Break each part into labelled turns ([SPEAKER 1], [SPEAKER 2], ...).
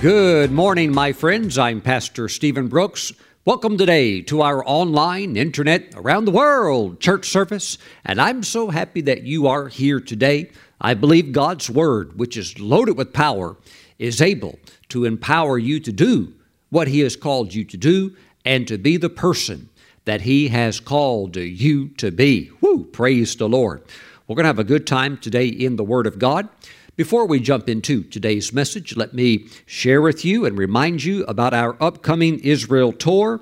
[SPEAKER 1] Good morning, my friends. I'm Pastor Stephen Brooks. Welcome today to our online, internet, around the world church service, and I'm so happy that you are here today. I believe God's Word, which is loaded with power, is able to empower you to do what He has called you to do and to be the person that He has called you to be. Woo! Praise the Lord. We're going to have a good time today in the Word of God. Before we jump into today's message, let me share with you and remind you about our upcoming Israel tour.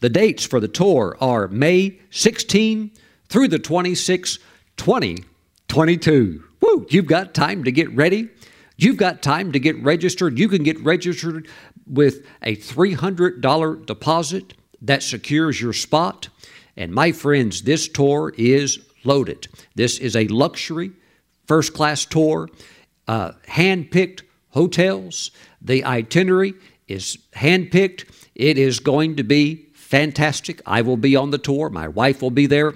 [SPEAKER 1] The dates for the tour are May 16 through the 26, 2022. Woo, you've got time to get ready. You've got time to get registered. You can get registered with a $300 deposit that secures your spot. And my friends, this tour is loaded. This is a luxury first class tour uh, hand picked hotels. The itinerary is hand picked. It is going to be fantastic. I will be on the tour, my wife will be there.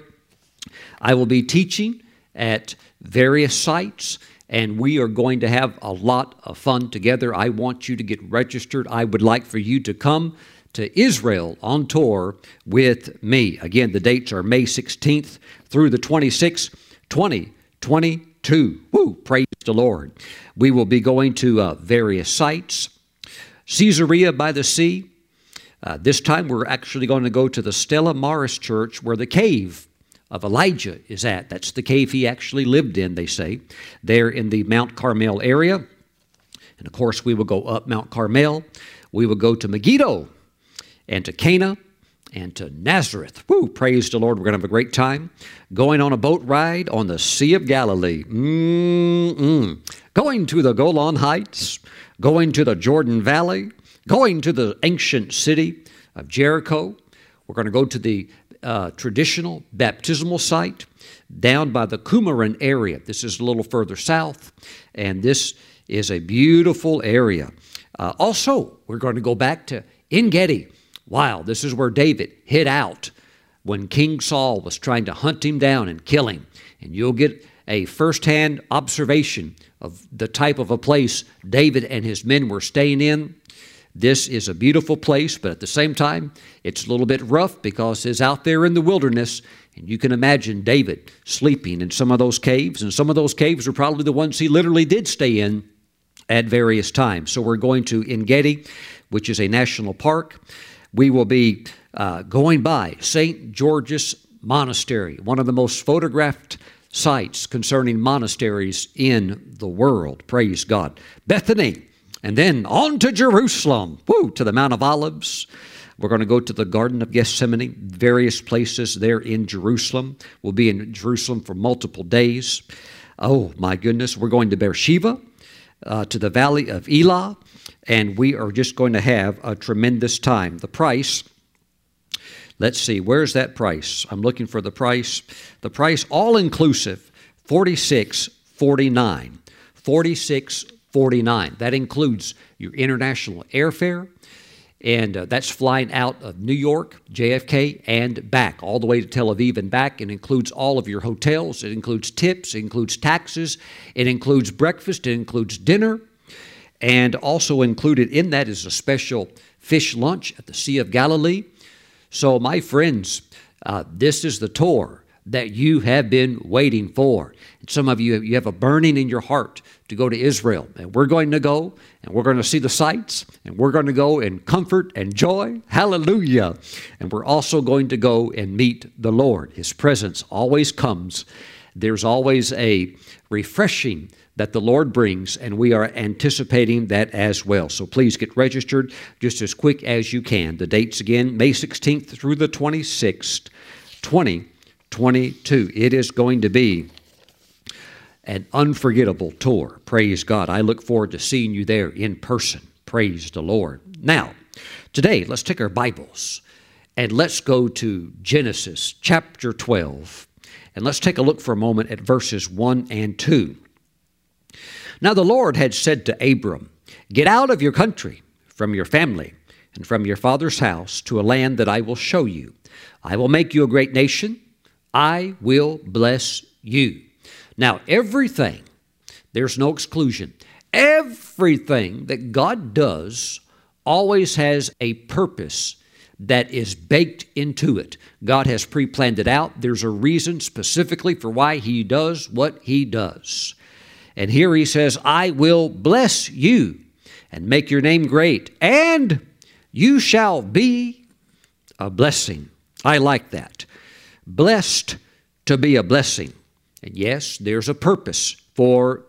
[SPEAKER 1] I will be teaching at various sites, and we are going to have a lot of fun together. I want you to get registered. I would like for you to come to Israel on tour with me. Again, the dates are May 16th through the 26th, 2020. 2. Woo! Praise the Lord. We will be going to uh, various sites. Caesarea by the Sea. Uh, this time we're actually going to go to the Stella Maris Church where the cave of Elijah is at. That's the cave he actually lived in, they say, there in the Mount Carmel area. And of course, we will go up Mount Carmel. We will go to Megiddo and to Cana and to Nazareth. Woo, praise the Lord. We're going to have a great time going on a boat ride on the Sea of Galilee. Mm-mm. Going to the Golan Heights, going to the Jordan Valley, going to the ancient city of Jericho. We're going to go to the uh, traditional baptismal site down by the Qumran area. This is a little further south, and this is a beautiful area. Uh, also, we're going to go back to En Gedi Wow, this is where David hid out when King Saul was trying to hunt him down and kill him. And you'll get a firsthand observation of the type of a place David and his men were staying in. This is a beautiful place, but at the same time, it's a little bit rough because it's out there in the wilderness. And you can imagine David sleeping in some of those caves, and some of those caves are probably the ones he literally did stay in at various times. So we're going to En Gedi, which is a national park we will be uh, going by St. George's Monastery, one of the most photographed sites concerning monasteries in the world. Praise God. Bethany, and then on to Jerusalem, woo, to the Mount of Olives. We're going to go to the Garden of Gethsemane, various places there in Jerusalem. We'll be in Jerusalem for multiple days. Oh, my goodness. We're going to Beersheba, uh, to the Valley of Elah, and we are just going to have a tremendous time. The price, let's see, where's that price? I'm looking for the price. The price, all inclusive, 46 49 46 49 That includes your international airfare, and uh, that's flying out of New York, JFK, and back, all the way to Tel Aviv and back. It includes all of your hotels, it includes tips, it includes taxes, it includes breakfast, it includes dinner, and also included in that is a special fish lunch at the Sea of Galilee. So, my friends, uh, this is the tour that you have been waiting for. And some of you, you have a burning in your heart to go to Israel. And we're going to go and we're going to see the sights and we're going to go in comfort and joy. Hallelujah. And we're also going to go and meet the Lord. His presence always comes. There's always a refreshing that the Lord brings, and we are anticipating that as well. So please get registered just as quick as you can. The dates again, May 16th through the 26th, 2022. It is going to be an unforgettable tour. Praise God. I look forward to seeing you there in person. Praise the Lord. Now, today, let's take our Bibles and let's go to Genesis chapter 12. And let's take a look for a moment at verses 1 and 2. Now the Lord had said to Abram, Get out of your country, from your family, and from your father's house to a land that I will show you. I will make you a great nation. I will bless you. Now, everything, there's no exclusion, Everything that God does always has a purpose that is baked into it. God has pre planned it out. There's a reason specifically for why He does what He does. And here He says, I will bless you and make your name great, and you shall be a blessing. I like that. Blessed to be a blessing. And yes, there's a purpose for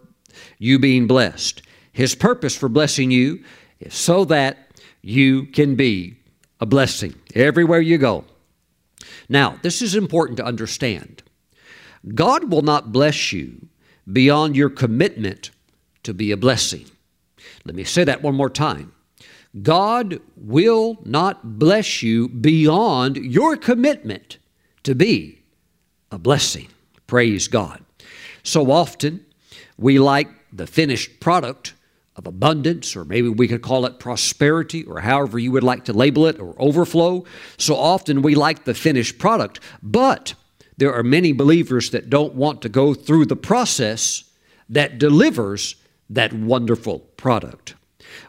[SPEAKER 1] you being blessed. His purpose for blessing you is so that you can be a blessing everywhere you go. Now, this is important to understand. God will not bless you beyond your commitment to be a blessing. Let me say that one more time. God will not bless you beyond your commitment to be a blessing. Praise God. So often we like the finished product of abundance, or maybe we could call it prosperity, or however you would like to label it, or overflow. So often we like the finished product, but there are many believers that don't want to go through the process that delivers that wonderful product.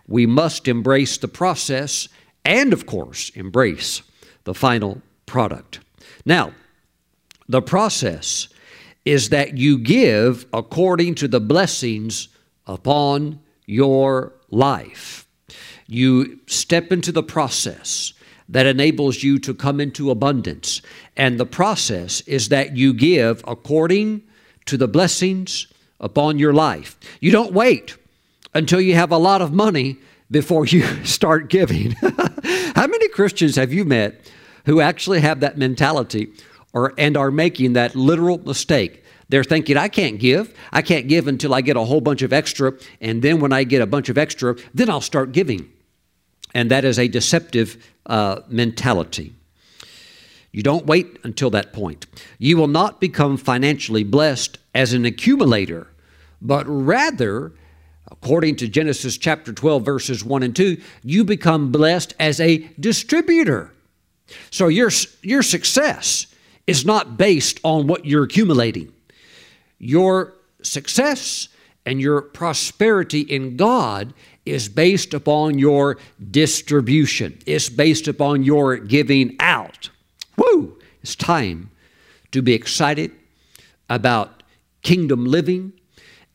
[SPEAKER 1] We must embrace the process and, of course, embrace the final product. Now, the process is that you give according to the blessings upon your life. You step into the process that enables you to come into abundance. And the process is that you give according to the blessings upon your life. You don't wait until you have a lot of money before you start giving. How many Christians have you met who actually have that mentality or and are making that literal mistake? They're thinking, I can't give. I can't give until I get a whole bunch of extra. And then when I get a bunch of extra, then I'll start giving. And that is a deceptive uh, mentality. You don't wait until that point. You will not become financially blessed as an accumulator, but rather, according to Genesis chapter 12, verses 1 and 2, you become blessed as a distributor. So your, your success is not based on what you're accumulating your success and your prosperity in God is based upon your distribution. It's based upon your giving out. Woo! It's time to be excited about kingdom living,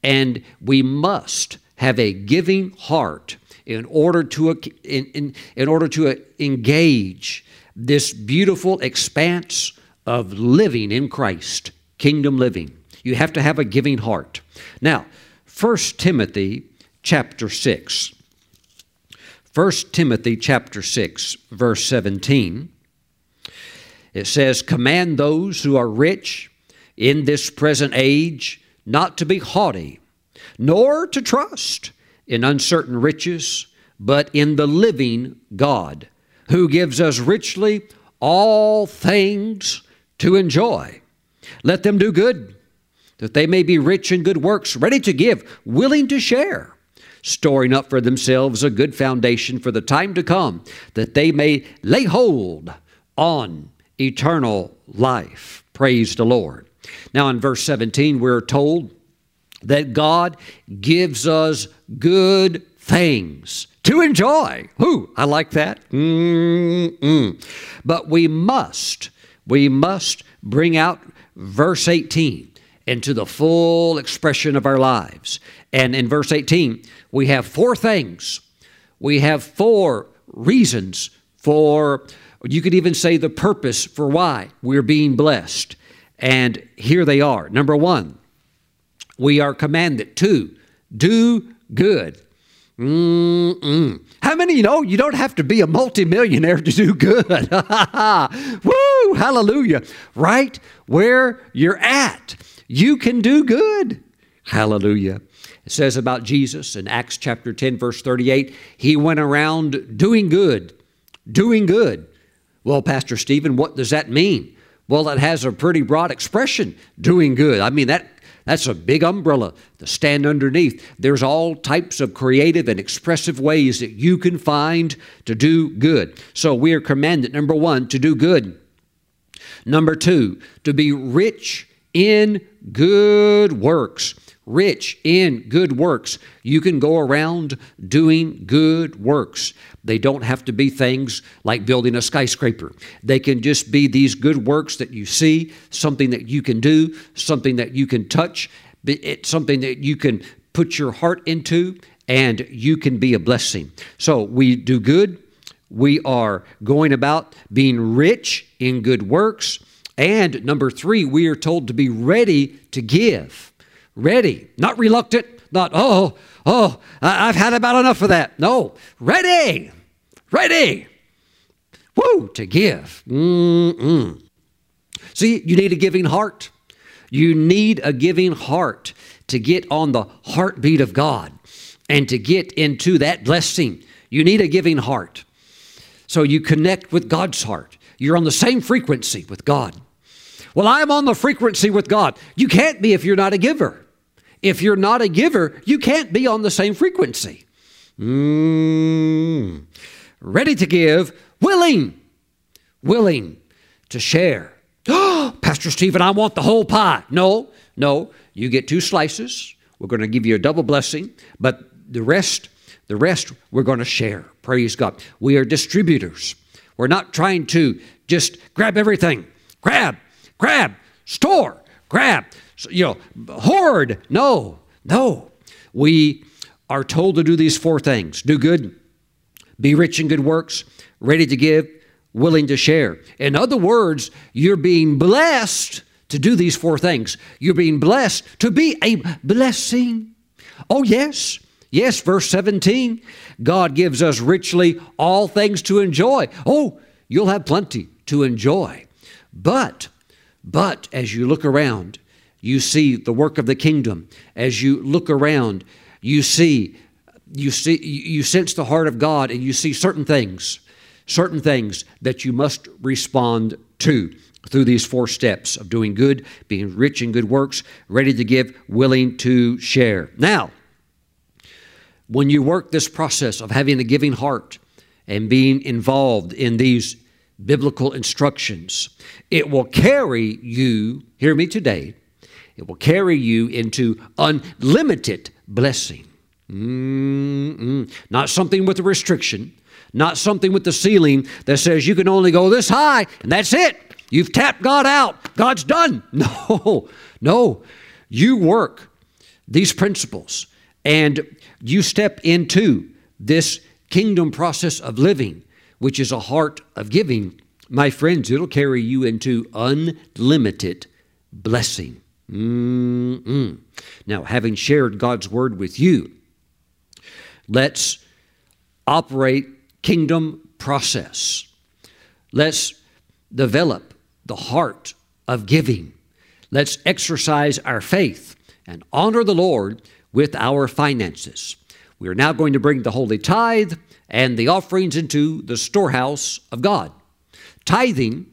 [SPEAKER 1] and we must have a giving heart in order to in, in, in order to engage this beautiful expanse of living in Christ, kingdom living. You have to have a giving heart. Now, 1 Timothy chapter 6. 1 Timothy chapter 6 verse 17 it says command those who are rich in this present age not to be haughty nor to trust in uncertain riches but in the living God who gives us richly all things to enjoy let them do good that they may be rich in good works, ready to give, willing to share, storing up for themselves a good foundation for the time to come, that they may lay hold on eternal life. Praise the Lord. Now, in verse 17, we're told that God gives us good things to enjoy. Who? I like that. Mm-mm. But we must, we must bring out verse 18 into the full expression of our lives. And in verse 18, we have four things. We have four reasons for, you could even say the purpose for why we're being blessed. And here they are. Number one, we are commanded to do good. Mm-mm. How many you know you don't have to be a multimillionaire to do good? Woo! Hallelujah. Right where you're at. You can do good. Hallelujah. It says about Jesus in Acts chapter 10, verse 38, he went around doing good, doing good. Well, Pastor Stephen, what does that mean? Well, it has a pretty broad expression, doing good. I mean, that that's a big umbrella to stand underneath. There's all types of creative and expressive ways that you can find to do good. So we are commanded, number one, to do good. Number two, to be rich in good works. rich in good works. You can go around doing good works. They don't have to be things like building a skyscraper. They can just be these good works that you see, something that you can do, something that you can touch, it's something that you can put your heart into, and you can be a blessing. So we do good. We are going about being rich in good works. And number three, we are told to be ready to give ready, not reluctant, not, oh, oh, I've had about enough of that. No, ready, ready, woo, to give. Mm-mm. See, you need a giving heart. You need a giving heart to get on the heartbeat of God and to get into that blessing. You need a giving heart. So you connect with God's heart. You're on the same frequency with God. Well, I'm on the frequency with God. You can't be if you're not a giver. If you're not a giver, you can't be on the same frequency. Mm. Ready to give, willing, willing to share. Pastor Stephen, I want the whole pie. No, no, you get two slices. We're going to give you a double blessing, but the rest, the rest we're going to share. Praise God. We are distributors. We're not trying to just grab everything. Grab, grab, store, grab you know, hoard. No, no. We are told to do these four things do good, be rich in good works, ready to give, willing to share. In other words, you're being blessed to do these four things. You're being blessed to be a blessing. Oh, yes. Yes, verse 17 God gives us richly all things to enjoy. Oh, you'll have plenty to enjoy. But, but as you look around, you see the work of the kingdom. As you look around, you see you see you sense the heart of God and you see certain things, certain things that you must respond to through these four steps of doing good, being rich in good works, ready to give, willing to share. Now, when you work this process of having a giving heart and being involved in these biblical instructions, it will carry you, hear me today, it will carry you into unlimited blessing. Mm-mm. Not something with a restriction, not something with the ceiling that says you can only go this high and that's it. You've tapped God out. God's done. No, no. You work these principles and you step into this kingdom process of living, which is a heart of giving. My friends, it'll carry you into unlimited blessing. Mm-mm. Now, having shared God's word with you, let's operate kingdom process. Let's develop the heart of giving. Let's exercise our faith and honor the Lord with our finances. We are now going to bring the holy tithe and the offerings into the storehouse of God. Tithing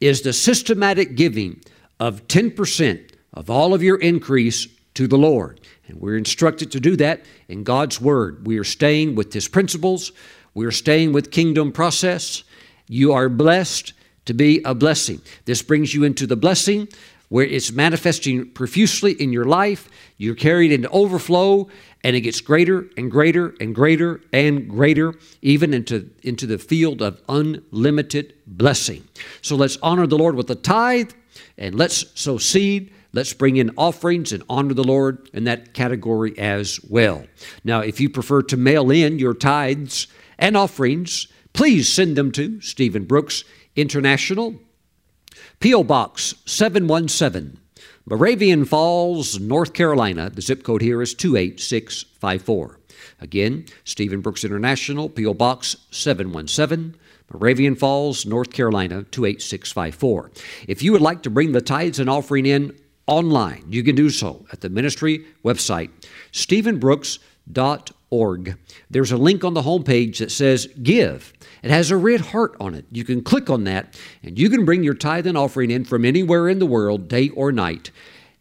[SPEAKER 1] is the systematic giving of 10% of all of your increase to the Lord. And we're instructed to do that in God's Word. We are staying with His principles, we are staying with kingdom process. You are blessed to be a blessing. This brings you into the blessing where it's manifesting profusely in your life. You're carried into overflow, and it gets greater and greater and greater and greater, even into, into the field of unlimited blessing. So let's honor the Lord with the tithe, and let's sow seed Let's bring in offerings and honor the Lord in that category as well. Now, if you prefer to mail in your tithes and offerings, please send them to Stephen Brooks International, P.O. Box 717, Moravian Falls, North Carolina. The zip code here is 28654. Again, Stephen Brooks International, P.O. Box 717. Moravian Falls, North Carolina, 28654. If you would like to bring the tithes and offering in online. You can do so at the ministry website, stephenbrooks.org. There's a link on the homepage that says Give. It has a red heart on it. You can click on that and you can bring your tithe and offering in from anywhere in the world, day or night,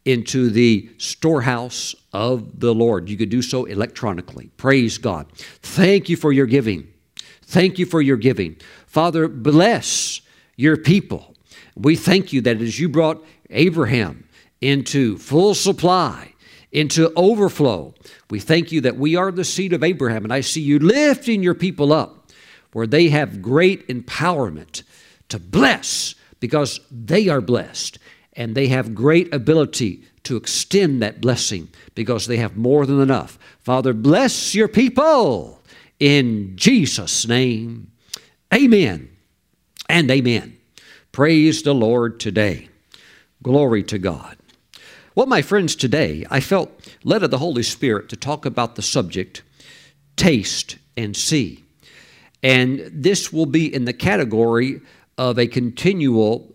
[SPEAKER 1] into the storehouse of the Lord. You could do so electronically. Praise God. Thank you for your giving. Thank you for your giving. Father, bless your people. We thank you that as you brought Abraham into full supply into overflow. We thank you that we are the seed of Abraham, and I see you lifting your people up where they have great empowerment to bless because they are blessed and they have great ability to extend that blessing because they have more than enough. Father, bless your people in Jesus' name. Amen and amen. Praise the Lord today. Glory to God. Well, my friends, today I felt led of the Holy Spirit to talk about the subject taste and see. And this will be in the category of a continual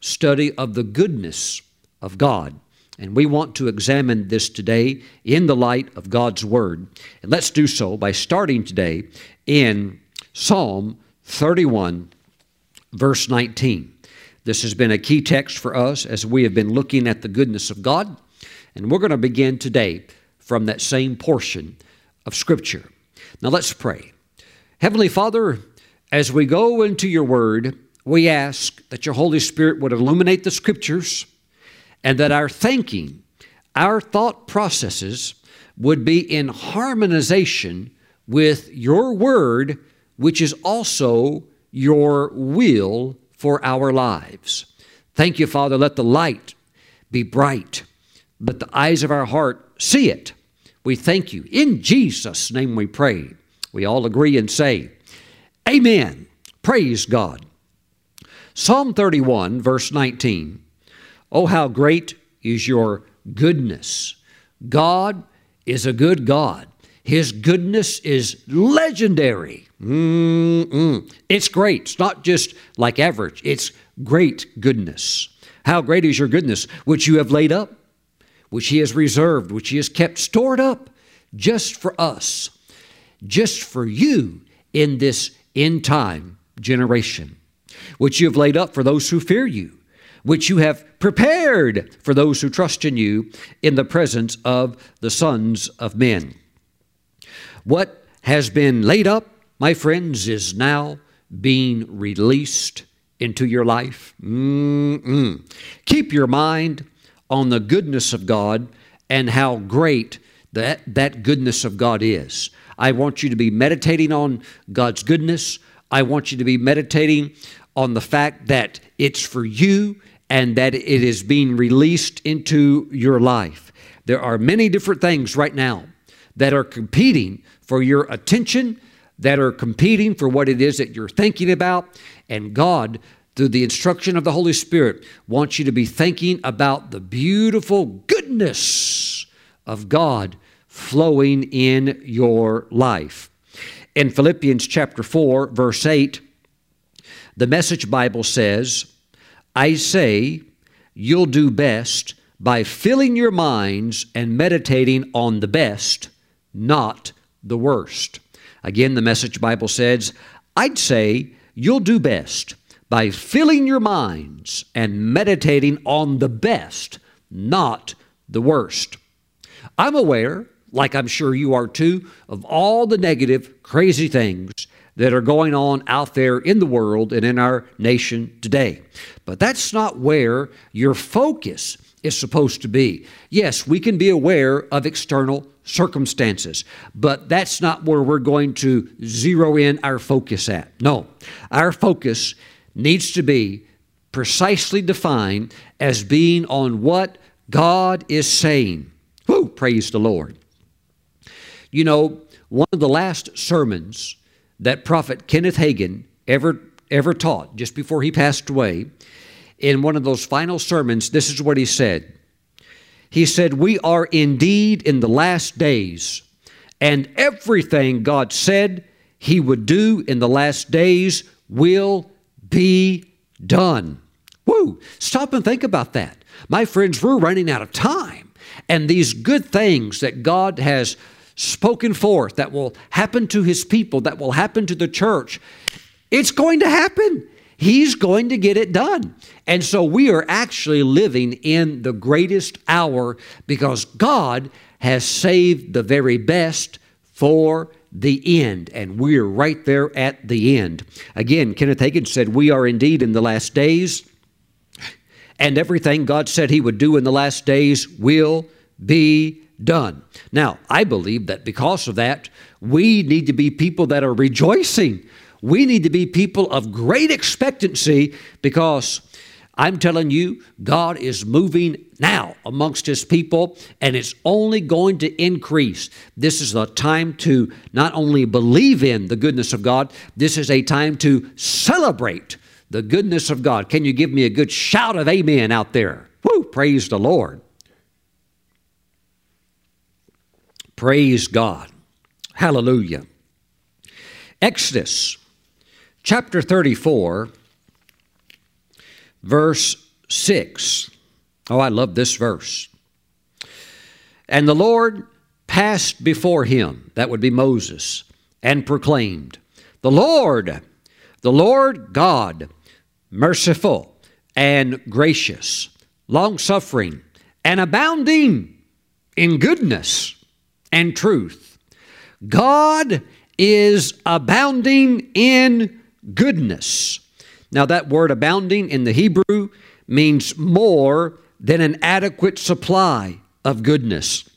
[SPEAKER 1] study of the goodness of God. And we want to examine this today in the light of God's Word. And let's do so by starting today in Psalm 31, verse 19. This has been a key text for us as we have been looking at the goodness of God. And we're going to begin today from that same portion of Scripture. Now let's pray. Heavenly Father, as we go into your word, we ask that your Holy Spirit would illuminate the Scriptures and that our thinking, our thought processes would be in harmonization with your word, which is also your will for our lives. Thank you, Father. Let the light be bright. Let the eyes of our heart see it. We thank you. In Jesus' name we pray. We all agree and say, Amen. Praise God. Psalm 31, verse 19. Oh, how great is your goodness! God is a good God. His goodness is legendary. Mm-mm. It's great. It's not just like average, it's great goodness. How great is your goodness, which you have laid up, which He has reserved, which He has kept stored up just for us, just for you in this end time generation, which you have laid up for those who fear you, which you have prepared for those who trust in you in the presence of the sons of men. What has been laid up my friends, is now being released into your life. Mm-mm. Keep your mind on the goodness of God and how great that, that goodness of God is. I want you to be meditating on God's goodness. I want you to be meditating on the fact that it's for you and that it is being released into your life. There are many different things right now that are competing for your attention that are competing for what it is that you're thinking about. And God, through the instruction of the Holy Spirit, wants you to be thinking about the beautiful goodness of God flowing in your life. In Philippians chapter 4, verse 8, the Message Bible says, I say, you'll do best by filling your minds and meditating on the best, not the worst. Again, the Message Bible says, I'd say you'll do best by filling your minds and meditating on the best, not the worst. I'm aware, like I'm sure you are too, of all the negative, crazy things that are going on out there in the world and in our nation today. But that's not where your focus is supposed to be. Yes, we can be aware of external circumstances, but that's not where we're going to zero in our focus at. No, our focus needs to be precisely defined as being on what God is saying. Whoo, praise the Lord. You know, one of the last sermons that Prophet Kenneth Hagin ever ever taught just before he passed away in one of those final sermons, this is what he said. He said, We are indeed in the last days, and everything God said He would do in the last days will be done. Woo! Stop and think about that. My friends, we're running out of time. And these good things that God has spoken forth that will happen to His people, that will happen to the church, it's going to happen. He's going to get it done. And so we are actually living in the greatest hour because God has saved the very best for the end. And we're right there at the end. Again, Kenneth Hagin said, We are indeed in the last days, and everything God said He would do in the last days will be done. Now, I believe that because of that, we need to be people that are rejoicing. We need to be people of great expectancy because I'm telling you, God is moving now amongst His people, and it's only going to increase. This is a time to not only believe in the goodness of God, this is a time to celebrate the goodness of God. Can you give me a good shout of amen out there? Woo! Praise the Lord. Praise God. Hallelujah. Exodus chapter 34 verse 6. Oh, I love this verse. And the Lord passed before him, that would be Moses, and proclaimed, The Lord, the Lord God, merciful and gracious, long suffering, and abounding in goodness and truth. God is abounding in goodness now, that word abounding in the Hebrew means more than an adequate supply of goodness.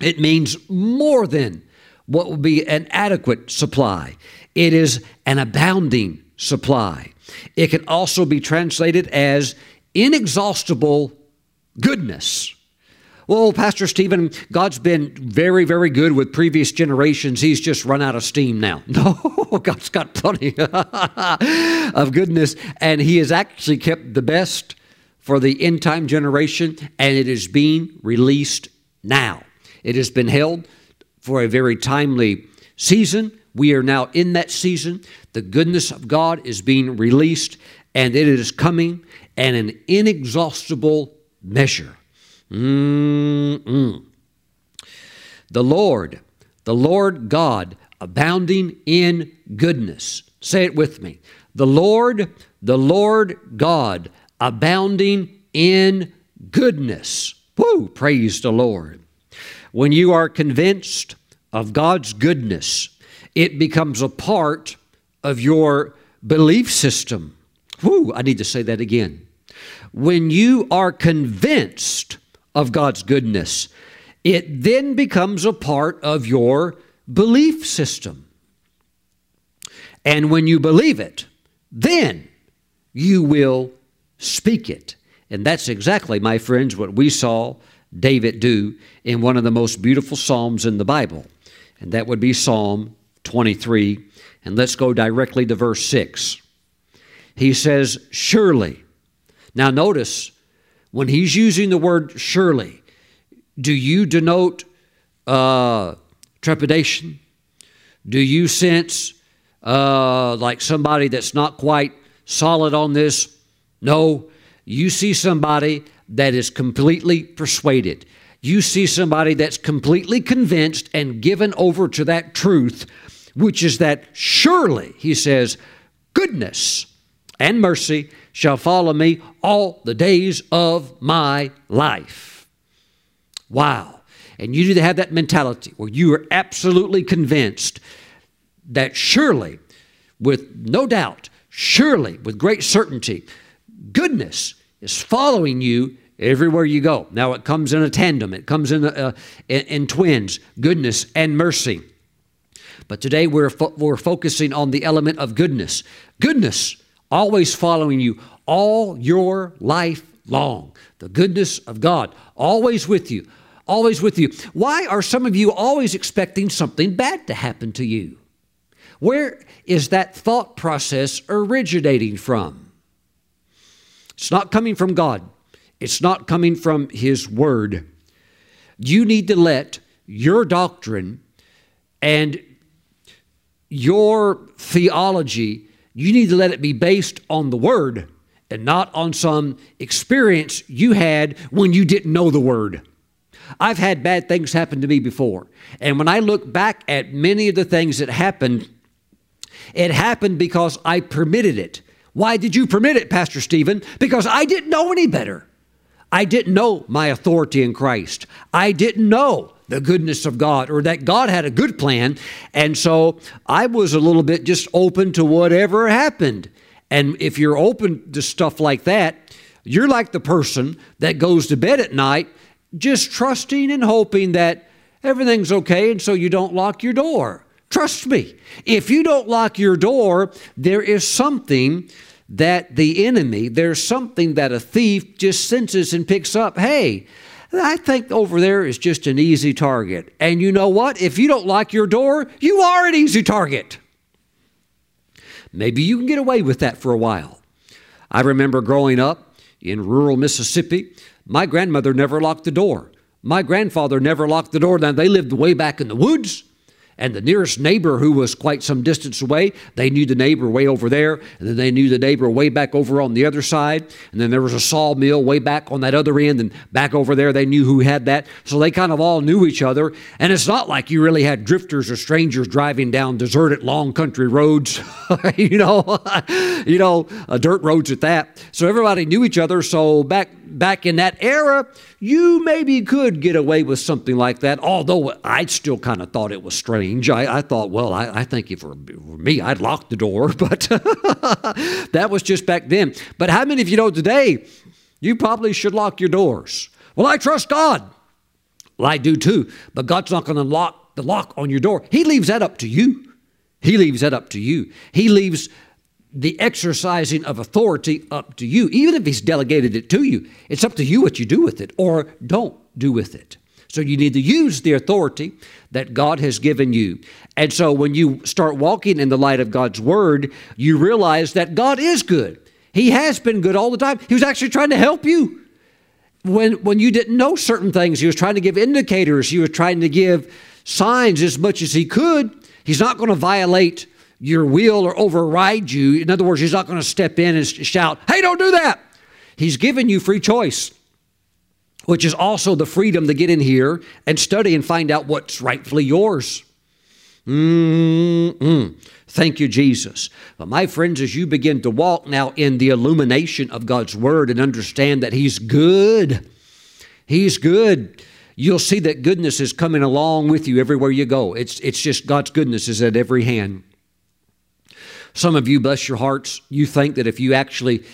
[SPEAKER 1] It means more than what would be an adequate supply. It is an abounding supply. It can also be translated as inexhaustible goodness. Well, Pastor Stephen, God's been very, very good with previous generations. He's just run out of steam now. No, God's got plenty of goodness, and He has actually kept the best for the end time generation, and it is being released now. It has been held for a very timely season. We are now in that season. The goodness of God is being released, and it is coming in an inexhaustible measure. Mm-mm. The Lord, the Lord God, abounding in goodness. Say it with me. The Lord, the Lord God, abounding in goodness. Woo! Praise the Lord. When you are convinced of God's goodness, it becomes a part of your belief system. Woo! I need to say that again. When you are convinced of God's goodness, it then becomes a part of your belief system. And when you believe it, then you will speak it. And that's exactly, my friends, what we saw David do in one of the most beautiful Psalms in the Bible. And that would be Psalm 23. And let's go directly to verse 6. He says, Surely. Now, notice when he's using the word surely, do you denote uh, trepidation? Do you sense uh, like somebody that's not quite solid on this? No. You see somebody that is completely persuaded. You see somebody that's completely convinced and given over to that truth, which is that surely, he says, goodness and mercy shall follow me all the days of my life. Wow. And you need to have that mentality where you are absolutely convinced that surely, with no doubt, surely, with great certainty, goodness is following you everywhere you go. Now, it comes in a tandem, it comes in, a, in, in, twins goodness and mercy. But today we're, fo- we're focusing on the element of goodness. Goodness always following you all your life long. The goodness of God, always with you, always with you. Why are some of you always expecting something bad to happen to you? Where is that thought process originating from? It's not coming from God, it's not coming from His Word. You need to let your doctrine and your theology you need to let it be based on the Word and not on some experience you had when you didn't know the Word. I've had bad things happen to me before. And when I look back at many of the things that happened, it happened because I permitted it. Why did you permit it, Pastor Stephen? Because I didn't know any better. I didn't know my authority in Christ. I didn't know the goodness of God or that God had a good plan. And so I was a little bit just open to whatever happened. And if you're open to stuff like that, you're like the person that goes to bed at night just trusting and hoping that everything's okay and so you don't lock your door. Trust me, if you don't lock your door, there is something that the enemy, there's something that a thief just senses and picks up. Hey, I think over there is just an easy target. And you know what? If you don't lock your door, you are an easy target. Maybe you can get away with that for a while. I remember growing up in rural Mississippi, my grandmother never locked the door. My grandfather never locked the door. Now, they lived way back in the woods and the nearest neighbor who was quite some distance away, they knew the neighbor way over there, and then they knew the neighbor way back over on the other side, and then there was a sawmill way back on that other end, and back over there they knew who had that. So they kind of all knew each other, and it's not like you really had drifters or strangers driving down deserted long country roads, you know, you know, uh, dirt roads at that. So everybody knew each other. So back back in that era, you maybe could get away with something like that, although I still kind of thought it was strange. I, I thought, well, I, I, think if it were me, I'd lock the door, but that was just back then. But how many of you know today, you probably should lock your doors? Well, I trust God. Well, I do too, but God's not going to lock the lock on your door. He leaves that up to you. He leaves that up to you. He leaves the exercising of authority up to you, even if He's delegated it to you. It's up to you what you do with it or don't do with it. So you need to use the authority that God has given you. And so when you start walking in the light of God's Word, you realize that God is good. He has been good all the time. He was actually trying to help you. When, when you didn't know certain things, He was trying to give indicators, He was trying to give signs as much as He could. He's not going to violate your will or override you. In other words, he's not going to step in and shout, hey, don't do that. He's given you free choice, which is also the freedom to get in here and study and find out what's rightfully yours. Mm-mm. Thank you, Jesus. But my friends, as you begin to walk now in the illumination of God's Word and understand that He's good, He's good you'll see that goodness is coming along with you everywhere you go. It's, it's just God's goodness is at every hand. Some of you, bless your hearts, you think that if you actually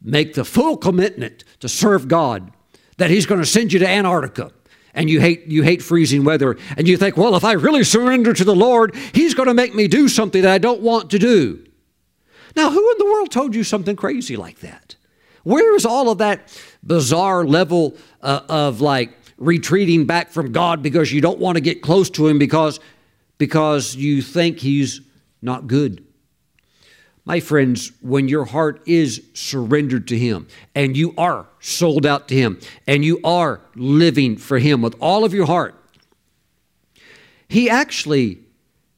[SPEAKER 1] make the full commitment to serve God, that He's going to send you to Antarctica. And you hate you hate freezing weather, and you think, well, if I really surrender to the Lord, He's going to make me do something that I don't want to do. Now, who in the world told you something crazy like that? Where is all of that bizarre level uh, of like retreating back from God because you don't want to get close to Him because because you think He's not good? My friends, when your heart is surrendered to Him and you are sold out to Him and you are living for Him with all of your heart, He actually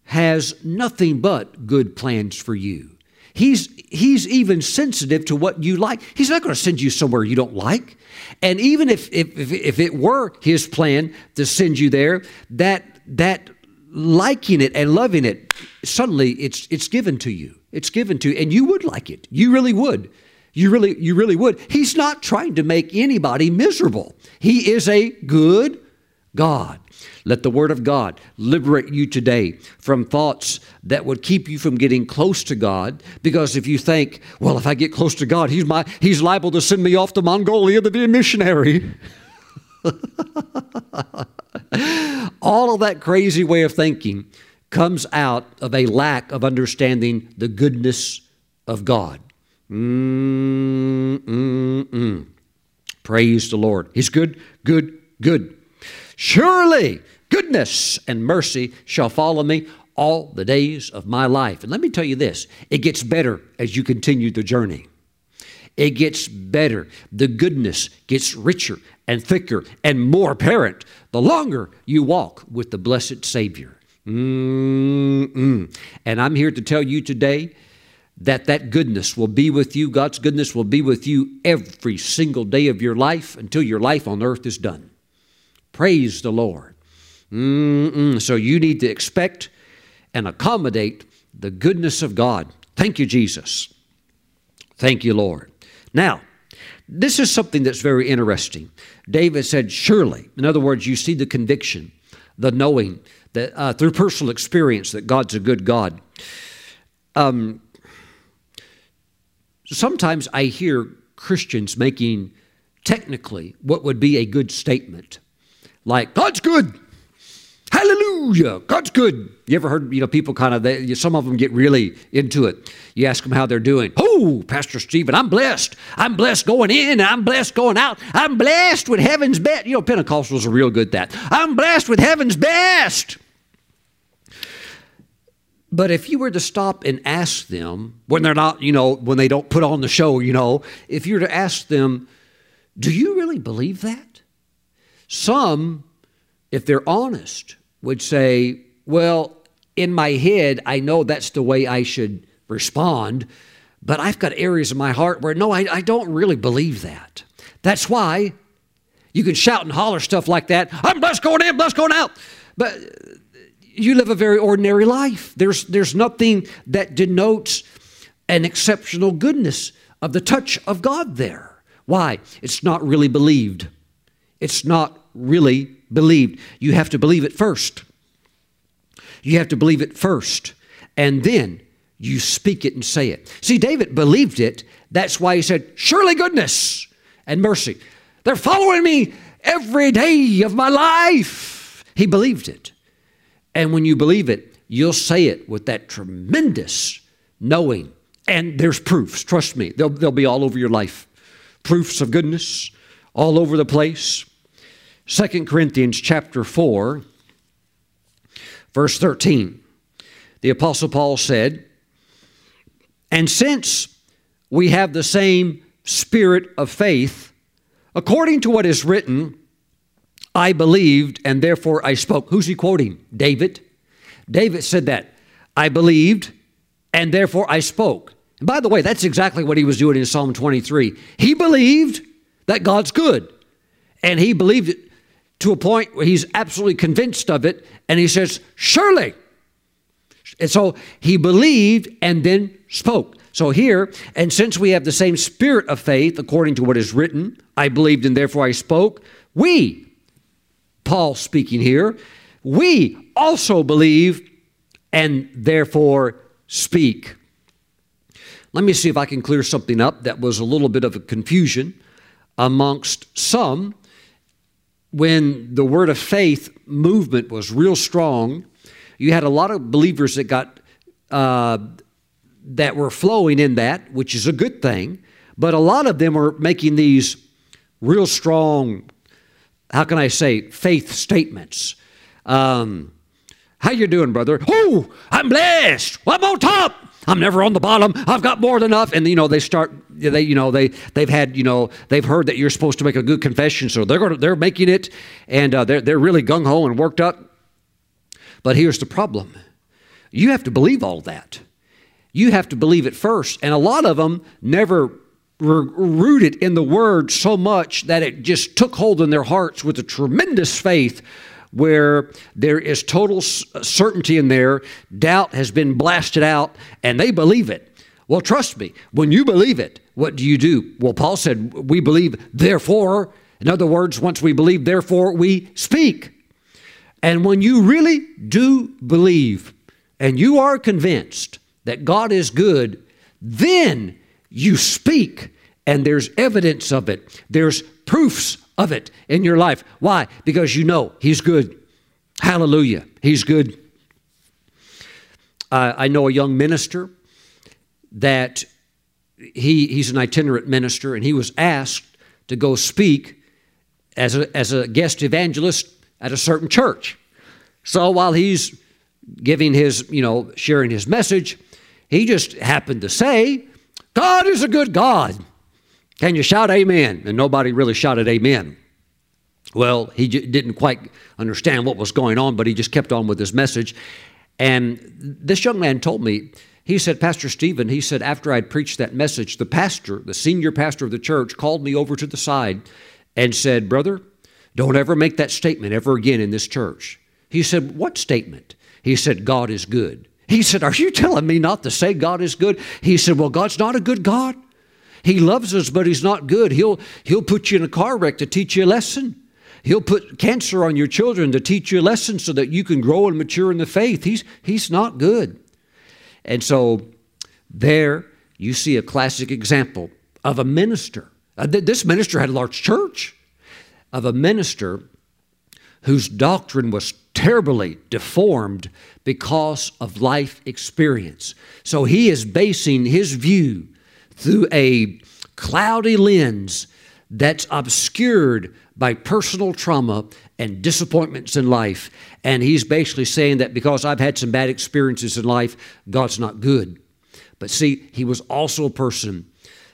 [SPEAKER 1] has nothing but good plans for you. He's, he's even sensitive to what you like. He's not going to send you somewhere you don't like. And even if, if, if it were His plan to send you there, that, that liking it and loving it, suddenly it's, it's given to you. It's given to you, and you would like it. You really would. You really, you really would. He's not trying to make anybody miserable. He is a good God. Let the Word of God liberate you today from thoughts that would keep you from getting close to God. Because if you think, well, if I get close to God, He's, my, he's liable to send me off to Mongolia to be a missionary. All of that crazy way of thinking comes out of a lack of understanding the goodness of God. Mm-mm-mm. Praise the Lord. He's good, good, good. Surely goodness and mercy shall follow me all the days of my life. And let me tell you this it gets better as you continue the journey. It gets better. The goodness gets richer and thicker and more apparent the longer you walk with the blessed Savior. Mm-mm. And I'm here to tell you today that that goodness will be with you. God's goodness will be with you every single day of your life until your life on earth is done. Praise the Lord. Mm-mm. So you need to expect and accommodate the goodness of God. Thank you, Jesus. Thank you, Lord. Now, this is something that's very interesting. David said, Surely, in other words, you see the conviction, the knowing that uh, through personal experience that God's a good God. Um, sometimes I hear Christians making technically what would be a good statement, like, God's good. Hallelujah. God's good. You ever heard, you know, people kind of, they, some of them get really into it. You ask them how they're doing. Oh, Pastor Stephen, I'm blessed. I'm blessed going in. I'm blessed going out. I'm blessed with heaven's best. You know, Pentecostals are real good at that. I'm blessed with heaven's best. But if you were to stop and ask them, when they're not, you know, when they don't put on the show, you know, if you were to ask them, do you really believe that? Some, if they're honest, would say, well, in my head, I know that's the way I should respond, but I've got areas in my heart where, no, I, I don't really believe that. That's why you can shout and holler stuff like that. I'm blessed going in, blessed going out. But you live a very ordinary life. There's, there's nothing that denotes an exceptional goodness of the touch of God there. Why? It's not really believed. It's not really believed. You have to believe it first. You have to believe it first. And then you speak it and say it. See, David believed it. That's why he said, Surely goodness and mercy. They're following me every day of my life. He believed it. And when you believe it, you'll say it with that tremendous knowing. And there's proofs, trust me, they'll, they'll be all over your life. Proofs of goodness all over the place. Second Corinthians chapter 4, verse 13. The Apostle Paul said, And since we have the same spirit of faith, according to what is written, I believed and therefore I spoke. Who's he quoting? David. David said that. I believed and therefore I spoke. And by the way, that's exactly what he was doing in Psalm 23. He believed that God's good. And he believed it to a point where he's absolutely convinced of it. And he says, Surely. And so he believed and then spoke. So here, and since we have the same spirit of faith, according to what is written, I believed and therefore I spoke, we Paul speaking here, we also believe and therefore speak. Let me see if I can clear something up that was a little bit of a confusion amongst some when the word of faith movement was real strong. You had a lot of believers that got uh, that were flowing in that, which is a good thing. But a lot of them were making these real strong how can I say, faith statements. Um, how you doing, brother? Oh, I'm blessed. I'm on top. I'm never on the bottom. I've got more than enough. And you know, they start. They, you know, they they've had. You know, they've heard that you're supposed to make a good confession, so they're gonna They're making it, and uh, they're they're really gung ho and worked up. But here's the problem: you have to believe all that. You have to believe it first, and a lot of them never rooted in the word so much that it just took hold in their hearts with a tremendous faith where there is total uh, certainty in there, doubt has been blasted out, and they believe it. Well, trust me, when you believe it, what do you do? Well, Paul said, We believe, therefore. In other words, once we believe, therefore we speak. And when you really do believe and you are convinced that God is good, then you speak and there's evidence of it. There's proofs of it in your life. Why? Because you know He's good. Hallelujah. He's good. Uh, I know a young minister that he, he's an itinerant minister, and he was asked to go speak as a, as a guest evangelist at a certain church. So while he's giving his, you know, sharing his message, he just happened to say, God is a good God. Can you shout amen? And nobody really shouted amen. Well, he j- didn't quite understand what was going on, but he just kept on with his message. And this young man told me, he said, Pastor Stephen, he said, after I'd preached that message, the pastor, the senior pastor of the church, called me over to the side and said, Brother, don't ever make that statement ever again in this church. He said, What statement? He said, God is good. He said, Are you telling me not to say God is good? He said, Well, God's not a good God. He loves us, but He's not good. He'll, he'll put you in a car wreck to teach you a lesson. He'll put cancer on your children to teach you a lesson so that you can grow and mature in the faith. He's, he's not good. And so there you see a classic example of a minister. Uh, this minister had a large church, of a minister whose doctrine was terribly deformed because of life experience. So he is basing his view through a cloudy lens that's obscured by personal trauma and disappointments in life. And he's basically saying that because I've had some bad experiences in life, God's not good. But see, he was also a person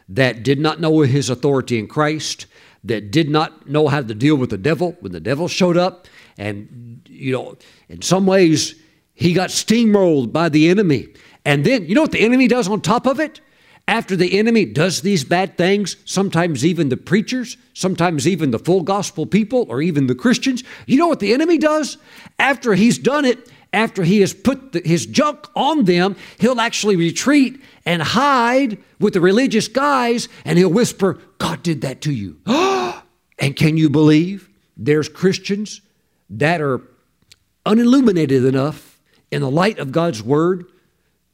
[SPEAKER 1] that did not know his authority in Christ, that did not know how to deal with the devil when the devil showed up. And, you know, in some ways, he got steamrolled by the enemy. And then, you know what the enemy does on top of it? After the enemy does these bad things, sometimes even the preachers, sometimes even the full gospel people, or even the Christians, you know what the enemy does? After he's done it, after he has put the, his junk on them, he'll actually retreat and hide with the religious guys and he'll whisper, God did that to you. and can you believe there's Christians that are unilluminated enough in the light of God's word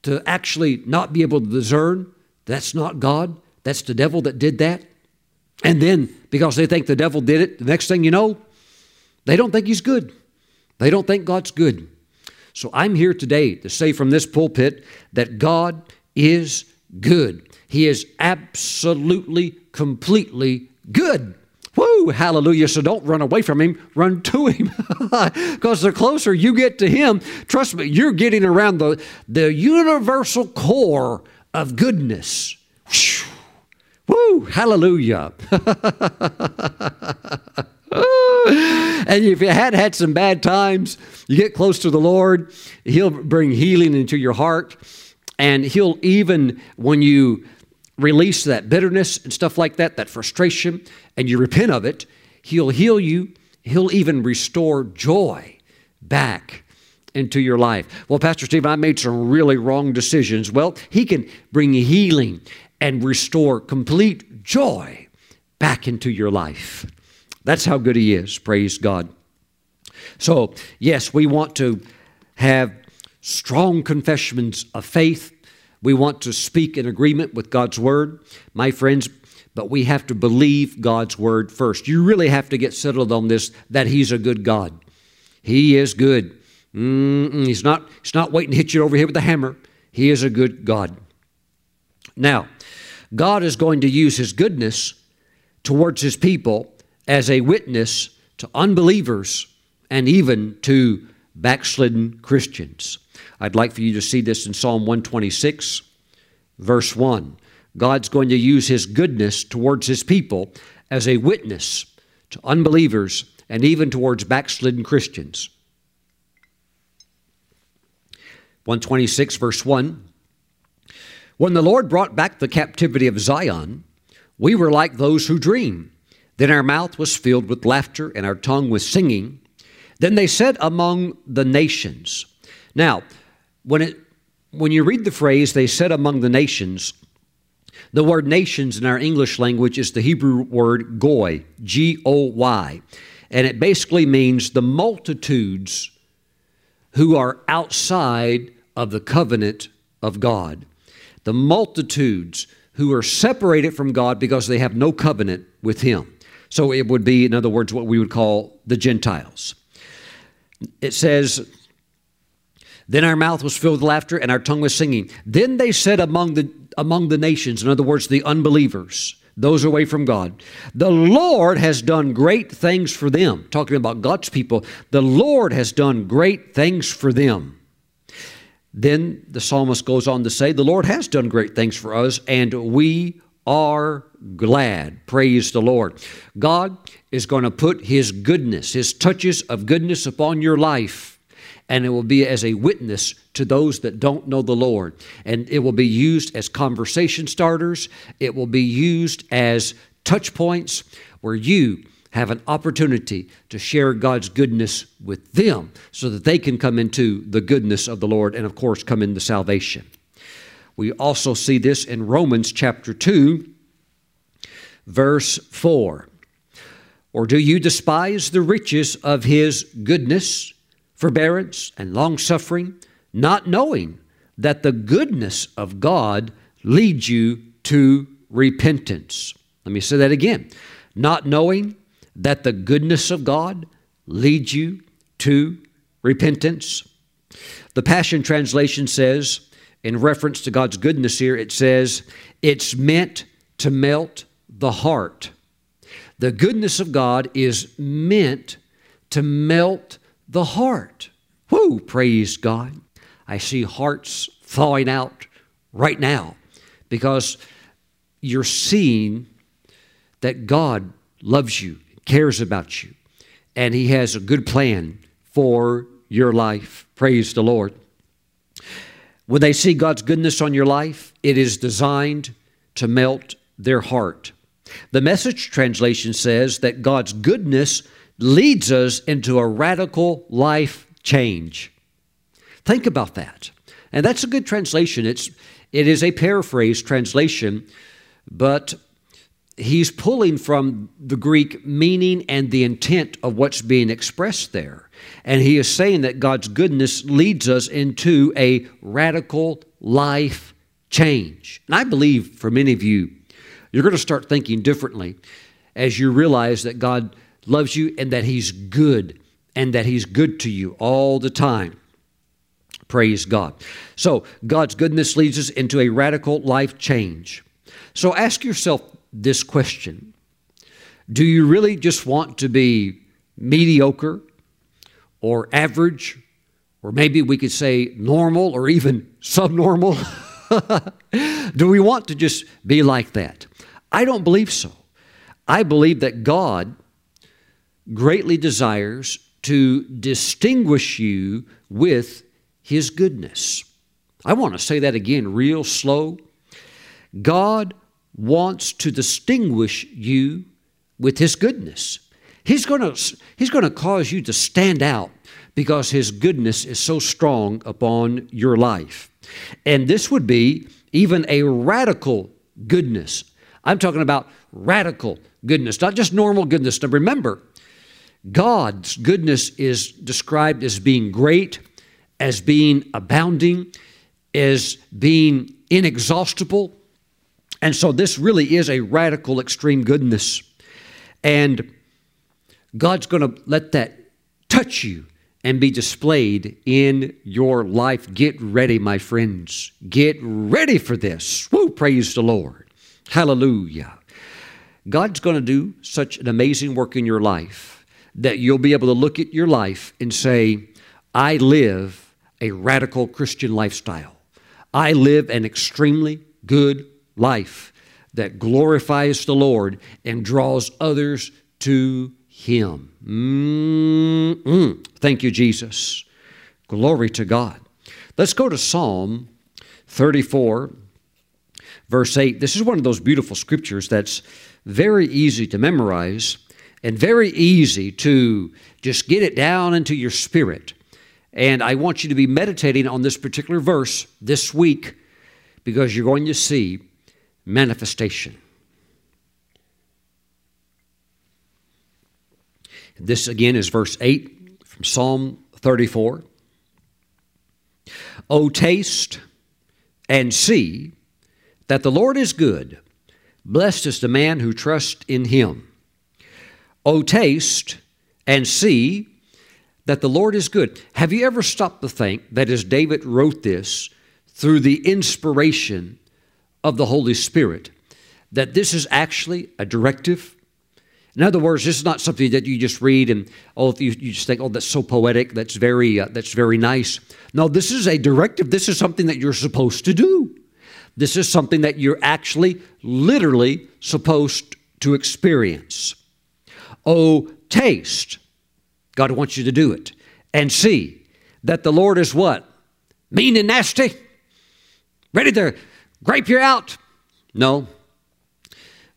[SPEAKER 1] to actually not be able to discern that's not God, that's the devil that did that? And then, because they think the devil did it, the next thing you know, they don't think he's good. They don't think God's good. So I'm here today to say from this pulpit that God is good. He is absolutely, completely good. Woo, hallelujah. So don't run away from him, run to him. Because the closer you get to him, trust me, you're getting around the, the universal core of goodness. Woo, hallelujah. and if you had had some bad times, you get close to the Lord, He'll bring healing into your heart. And He'll even, when you release that bitterness and stuff like that, that frustration, and you repent of it, He'll heal you. He'll even restore joy back into your life. Well, Pastor Steve, I made some really wrong decisions. Well, He can bring healing and restore complete joy back into your life. That's how good He is. Praise God. So, yes, we want to have strong confessions of faith. We want to speak in agreement with God's Word, my friends, but we have to believe God's Word first. You really have to get settled on this that He's a good God. He is good. Mm-mm, he's, not, he's not waiting to hit you over here with a hammer. He is a good God. Now, God is going to use His goodness towards His people as a witness to unbelievers and even to backslidden Christians. I'd like for you to see this in Psalm 126, verse 1. God's going to use His goodness towards His people as a witness to unbelievers and even towards backslidden Christians. 126, verse 1. When the Lord brought back the captivity of Zion, we were like those who dream. Then our mouth was filled with laughter and our tongue with singing. Then they said among the nations. Now, when it when you read the phrase they said among the nations, the word nations in our English language is the Hebrew word goy, G O Y, and it basically means the multitudes who are outside of the covenant of God. The multitudes who are separated from God because they have no covenant with Him. So it would be, in other words, what we would call the Gentiles. It says, Then our mouth was filled with laughter and our tongue was singing. Then they said among the, among the nations, in other words, the unbelievers, those away from God, the Lord has done great things for them. Talking about God's people, the Lord has done great things for them. Then the psalmist goes on to say, The Lord has done great things for us, and we are glad. Praise the Lord. God is going to put His goodness, His touches of goodness upon your life, and it will be as a witness to those that don't know the Lord. And it will be used as conversation starters, it will be used as touch points where you have an opportunity to share God's goodness with them so that they can come into the goodness of the Lord and, of course, come into salvation. We also see this in Romans chapter 2, verse 4. Or do you despise the riches of his goodness, forbearance, and long suffering, not knowing that the goodness of God leads you to repentance? Let me say that again. Not knowing that the goodness of God leads you to repentance. The Passion Translation says, in reference to God's goodness here, it says, it's meant to melt the heart. The goodness of God is meant to melt the heart. Whoo, praise God. I see hearts thawing out right now because you're seeing that God loves you, cares about you, and He has a good plan for your life. Praise the Lord. When they see God's goodness on your life, it is designed to melt their heart. The message translation says that God's goodness leads us into a radical life change. Think about that. And that's a good translation. It's it is a paraphrase translation, but he's pulling from the Greek meaning and the intent of what's being expressed there. And he is saying that God's goodness leads us into a radical life change. And I believe for many of you, you're going to start thinking differently as you realize that God loves you and that He's good and that He's good to you all the time. Praise God. So, God's goodness leads us into a radical life change. So, ask yourself this question Do you really just want to be mediocre or average, or maybe we could say normal or even subnormal? Do we want to just be like that? I don't believe so. I believe that God greatly desires to distinguish you with His goodness. I want to say that again, real slow. God wants to distinguish you with His goodness. He's going to, he's going to cause you to stand out because His goodness is so strong upon your life. And this would be even a radical goodness. I'm talking about radical goodness, not just normal goodness. Now remember, God's goodness is described as being great, as being abounding, as being inexhaustible. And so this really is a radical, extreme goodness. And God's going to let that touch you and be displayed in your life. Get ready, my friends. Get ready for this. Woo, praise the Lord. Hallelujah. God's going to do such an amazing work in your life that you'll be able to look at your life and say, I live a radical Christian lifestyle. I live an extremely good life that glorifies the Lord and draws others to Him. Mm-mm. Thank you, Jesus. Glory to God. Let's go to Psalm 34, verse 8. This is one of those beautiful scriptures that's very easy to memorize and very easy to just get it down into your spirit. And I want you to be meditating on this particular verse this week because you're going to see manifestation. This again is verse 8 from Psalm 34. O taste and see that the Lord is good. Blessed is the man who trusts in him. Oh, taste and see that the Lord is good. Have you ever stopped to think that as David wrote this through the inspiration of the Holy Spirit, that this is actually a directive? In other words, this is not something that you just read and oh, you, you just think, oh, that's so poetic, that's very, uh, that's very nice. No, this is a directive. This is something that you're supposed to do. This is something that you're actually, literally supposed to experience. Oh, taste. God wants you to do it. And see that the Lord is what? Mean and nasty? Ready to grape you out? No.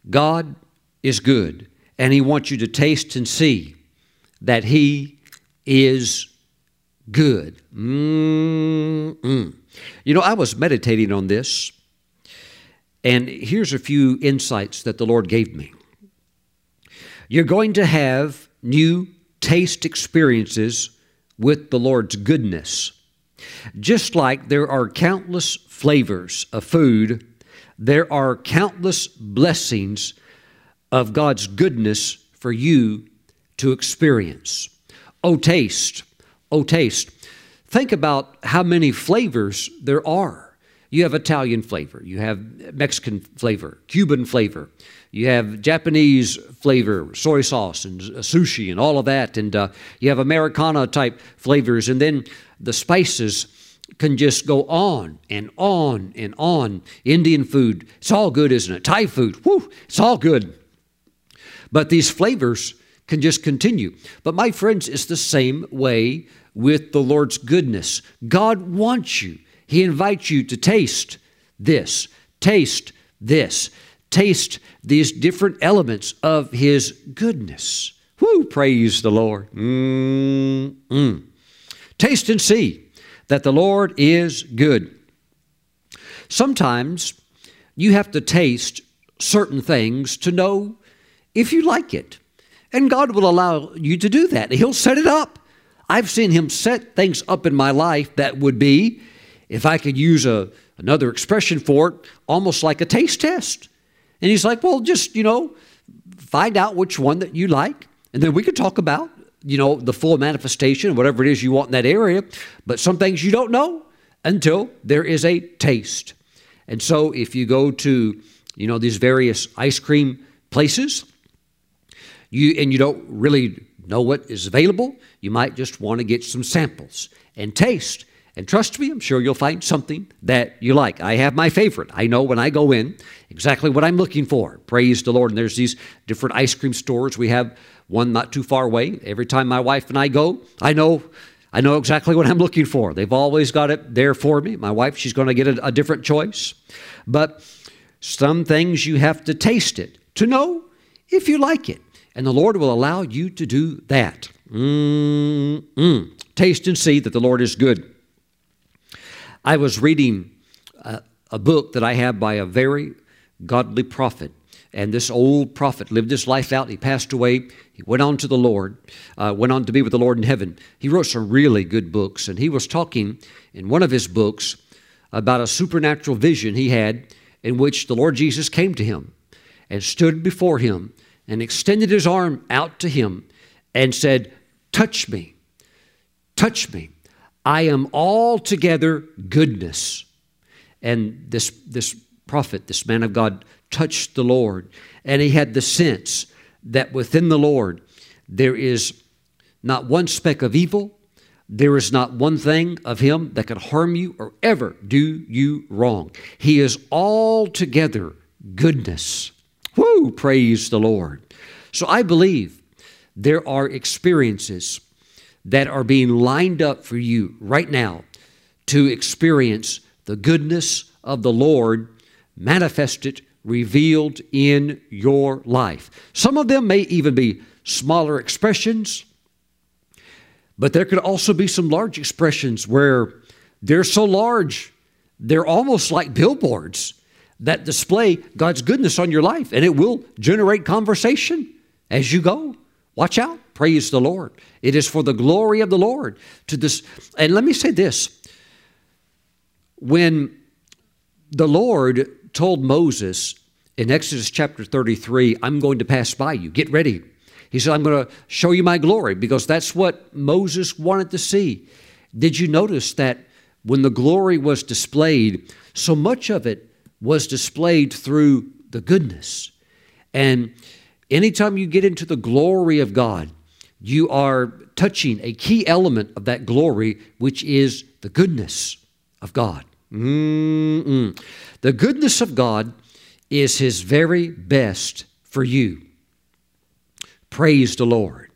[SPEAKER 1] God is good, and He wants you to taste and see that He is good. Mm-mm. You know, I was meditating on this, and here's a few insights that the Lord gave me. You're going to have new taste experiences with the Lord's goodness. Just like there are countless flavors of food, there are countless blessings of God's goodness for you to experience. Oh, taste, oh, taste. Think about how many flavors there are. You have Italian flavor, you have Mexican flavor, Cuban flavor, you have Japanese flavor, soy sauce and sushi and all of that, and uh, you have Americana type flavors, and then the spices can just go on and on and on. Indian food, it's all good, isn't it? Thai food, whew, it's all good. But these flavors can just continue. But my friends, it's the same way with the Lord's goodness. God wants you, He invites you to taste this, taste this, taste these different elements of His goodness. Whoo, praise the Lord. Mm-mm. Taste and see that the Lord is good. Sometimes you have to taste certain things to know if you like it. And God will allow you to do that. He'll set it up. I've seen Him set things up in my life that would be, if I could use a, another expression for it, almost like a taste test. And He's like, well, just, you know, find out which one that you like, and then we could talk about, you know, the full manifestation, whatever it is you want in that area. But some things you don't know until there is a taste. And so if you go to, you know, these various ice cream places, you and you don't really know what is available, you might just want to get some samples and taste. And trust me, I'm sure you'll find something that you like. I have my favorite. I know when I go in exactly what I'm looking for. Praise the Lord. And there's these different ice cream stores. We have one not too far away. Every time my wife and I go, I know I know exactly what I'm looking for. They've always got it there for me. My wife, she's going to get a, a different choice. But some things you have to taste it to know if you like it. And the Lord will allow you to do that. Mm-mm. Taste and see that the Lord is good. I was reading a, a book that I have by a very godly prophet. And this old prophet lived his life out. He passed away. He went on to the Lord, uh, went on to be with the Lord in heaven. He wrote some really good books. And he was talking in one of his books about a supernatural vision he had in which the Lord Jesus came to him and stood before him and extended his arm out to him and said, Touch me, touch me. I am altogether goodness. And this, this prophet, this man of God, touched the Lord, and he had the sense that within the Lord there is not one speck of evil, there is not one thing of him that could harm you or ever do you wrong. He is altogether goodness. Woo, praise the Lord. So I believe there are experiences that are being lined up for you right now to experience the goodness of the Lord manifested, revealed in your life. Some of them may even be smaller expressions, but there could also be some large expressions where they're so large, they're almost like billboards that display God's goodness on your life, and it will generate conversation as you go. Watch out. Praise the Lord. It is for the glory of the Lord to this. And let me say this. When the Lord told Moses in Exodus chapter 33, I'm going to pass by you, get ready. He said, I'm going to show you my glory because that's what Moses wanted to see. Did you notice that when the glory was displayed, so much of it was displayed through the goodness. And anytime you get into the glory of God, you are touching a key element of that glory, which is the goodness of God. Mm-mm. The goodness of God is His very best for you. Praise the Lord.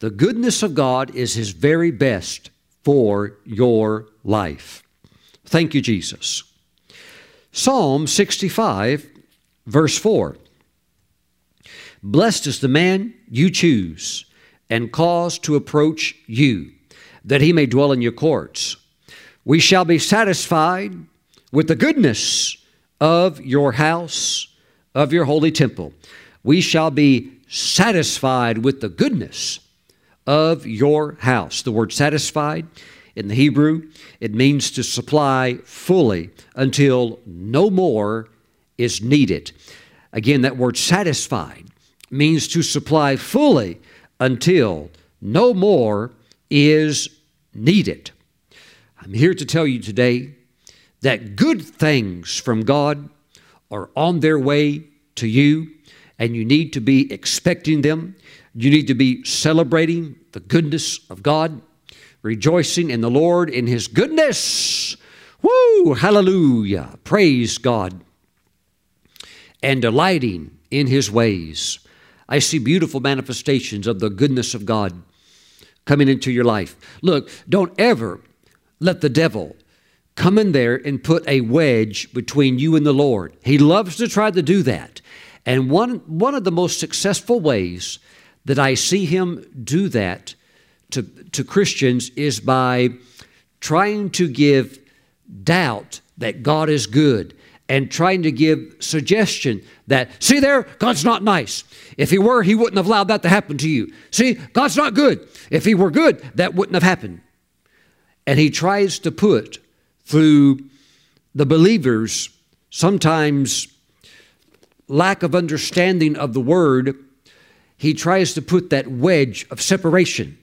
[SPEAKER 1] The goodness of God is His very best for your life. Thank you, Jesus. Psalm 65, verse 4. Blessed is the man you choose and cause to approach you, that he may dwell in your courts. We shall be satisfied with the goodness of your house, of your holy temple. We shall be satisfied with the goodness of your house. The word satisfied in the Hebrew, it means to supply fully until no more is needed. Again, that word satisfied means to supply fully until no more is needed. I'm here to tell you today that good things from God are on their way to you, and you need to be expecting them. You need to be celebrating the goodness of God, rejoicing in the Lord in His goodness. Woo! Hallelujah! Praise God. And delighting in His ways. I see beautiful manifestations of the goodness of God coming into your life. Look, don't ever let the devil come in there and put a wedge between you and the Lord. He loves to try to do that. And one, one of the most successful ways that I see him do that to, to Christians is by trying to give doubt that God is good and trying to give suggestion that, see there, God's not nice. If He were, He wouldn't have allowed that to happen to you. See, God's not good. If He were good, that wouldn't have happened. And He tries to put through the believers sometimes lack of understanding of the Word, He tries to put that wedge of separation.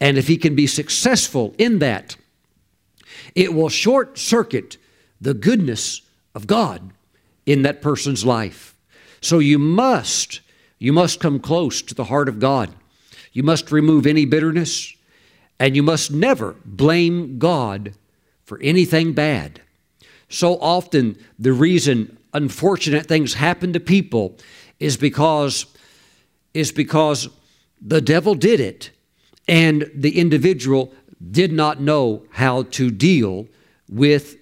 [SPEAKER 1] And if He can be successful in that, it will short circuit the goodness of God in that person's life. So you must, you must come close to the heart of God. You must remove any bitterness, and you must never blame God for anything bad. So often, the reason unfortunate things happen to people is because is because the devil did it and the individual did not know how to deal with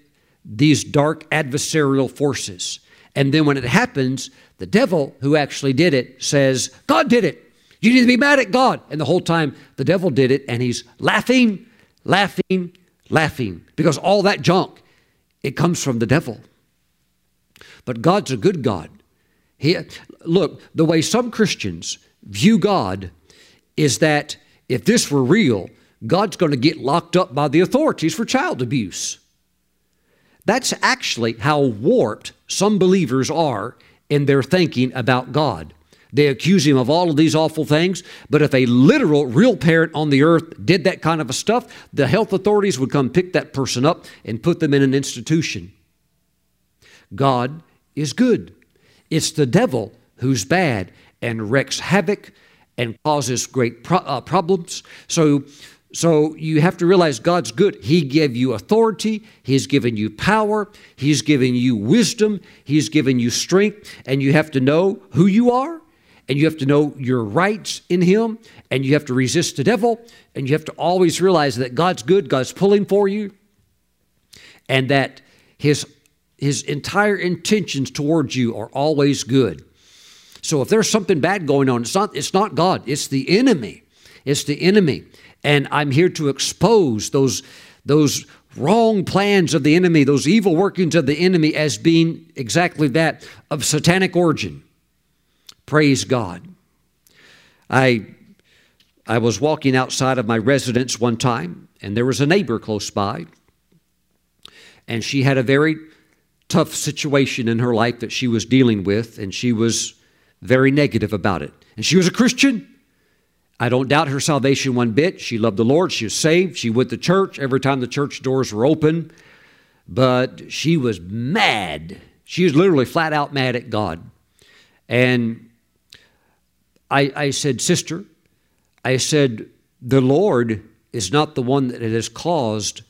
[SPEAKER 1] these dark adversarial forces. And then when it happens, the devil who actually did it says, God did it. You need to be mad at God. And the whole time, the devil did it, and he's laughing, laughing, laughing because all that junk, it comes from the devil. But God's a good God. He, look, the way some Christians view God is that if this were real, God's going to get locked up by the authorities for child abuse. That's actually how warped some believers are in their thinking about God. They accuse him of all of these awful things, but if a literal, real parent on the earth did that kind of a stuff, the health authorities would come pick that person up and put them in an institution. God is good. It's the devil who's bad and wreaks havoc and causes great pro- uh, problems. So, so you have to realize God's good. He gave you authority, He's given you power, He's given you wisdom, He's given you strength, and you have to know who you are, and you have to know your rights in Him, and you have to resist the devil, and you have to always realize that God's good, God's pulling for you, and that His His entire intentions towards you are always good. So if there's something bad going on, it's not it's not God, it's the enemy. It's the enemy. And I'm here to expose those, those wrong plans of the enemy, those evil workings of the enemy, as being exactly that of satanic origin. Praise God. I, I was walking outside of my residence one time, and there was a neighbor close by, and she had a very tough situation in her life that she was dealing with, and she was very negative about it. And she was a Christian. I don't doubt her salvation one bit. She loved the Lord. She was saved. She went to church every time the church doors were open. But she was mad. She was literally flat out mad at God. And I, I said, Sister, I said, the Lord is not the one that has caused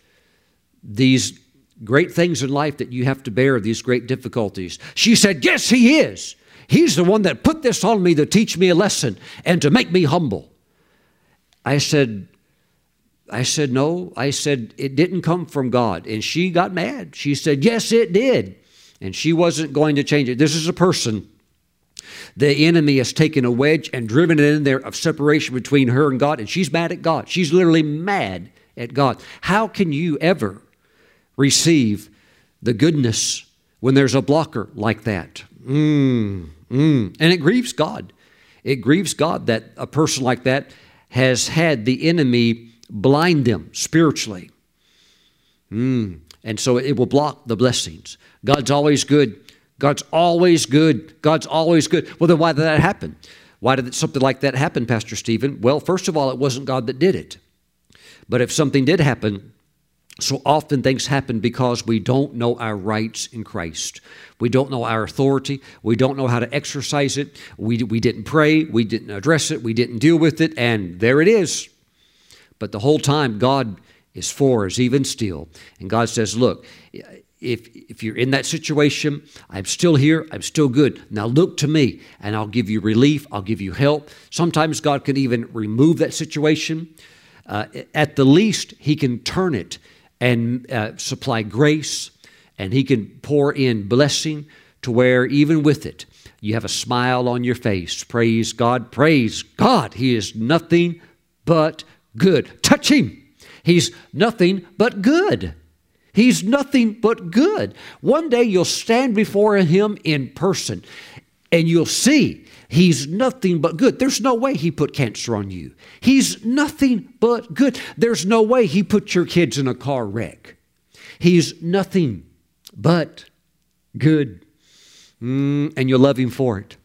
[SPEAKER 1] these great things in life that you have to bear, these great difficulties. She said, Yes, He is. He's the one that put this on me to teach me a lesson and to make me humble. I said, I said, no. I said, it didn't come from God. And she got mad. She said, yes, it did. And she wasn't going to change it. This is a person. The enemy has taken a wedge and driven it in there of separation between her and God, and she's mad at God. She's literally mad at God. How can you ever receive the goodness when there's a blocker like that? Mm, mm. And it grieves God. It grieves God that a person like that has had the enemy blind them spiritually. Mm. And so it will block the blessings. God's always good. God's always good. God's always good. Well, then why did that happen? Why did something like that happen, Pastor Stephen? Well, first of all, it wasn't God that did it. But if something did happen, so often things happen because we don't know our rights in Christ. We don't know our authority. We don't know how to exercise it. We, we didn't pray. We didn't address it. We didn't deal with it. And there it is. But the whole time, God is for us, even still. And God says, Look, if, if you're in that situation, I'm still here, I'm still good. Now look to me, and I'll give you relief, I'll give you help. Sometimes God can even remove that situation. Uh, at the least, He can turn it and uh, supply grace, and He can pour in blessing to where, even with it, you have a smile on your face. Praise God, praise God. He is nothing but good. Touch Him. He's nothing but good. He's nothing but good. One day you'll stand before Him in person and you'll see He's nothing but good. There's no way He put cancer on you. He's nothing but good. There's no way He put your kids in a car wreck. He's nothing but good. Mm, and you'll love Him for it.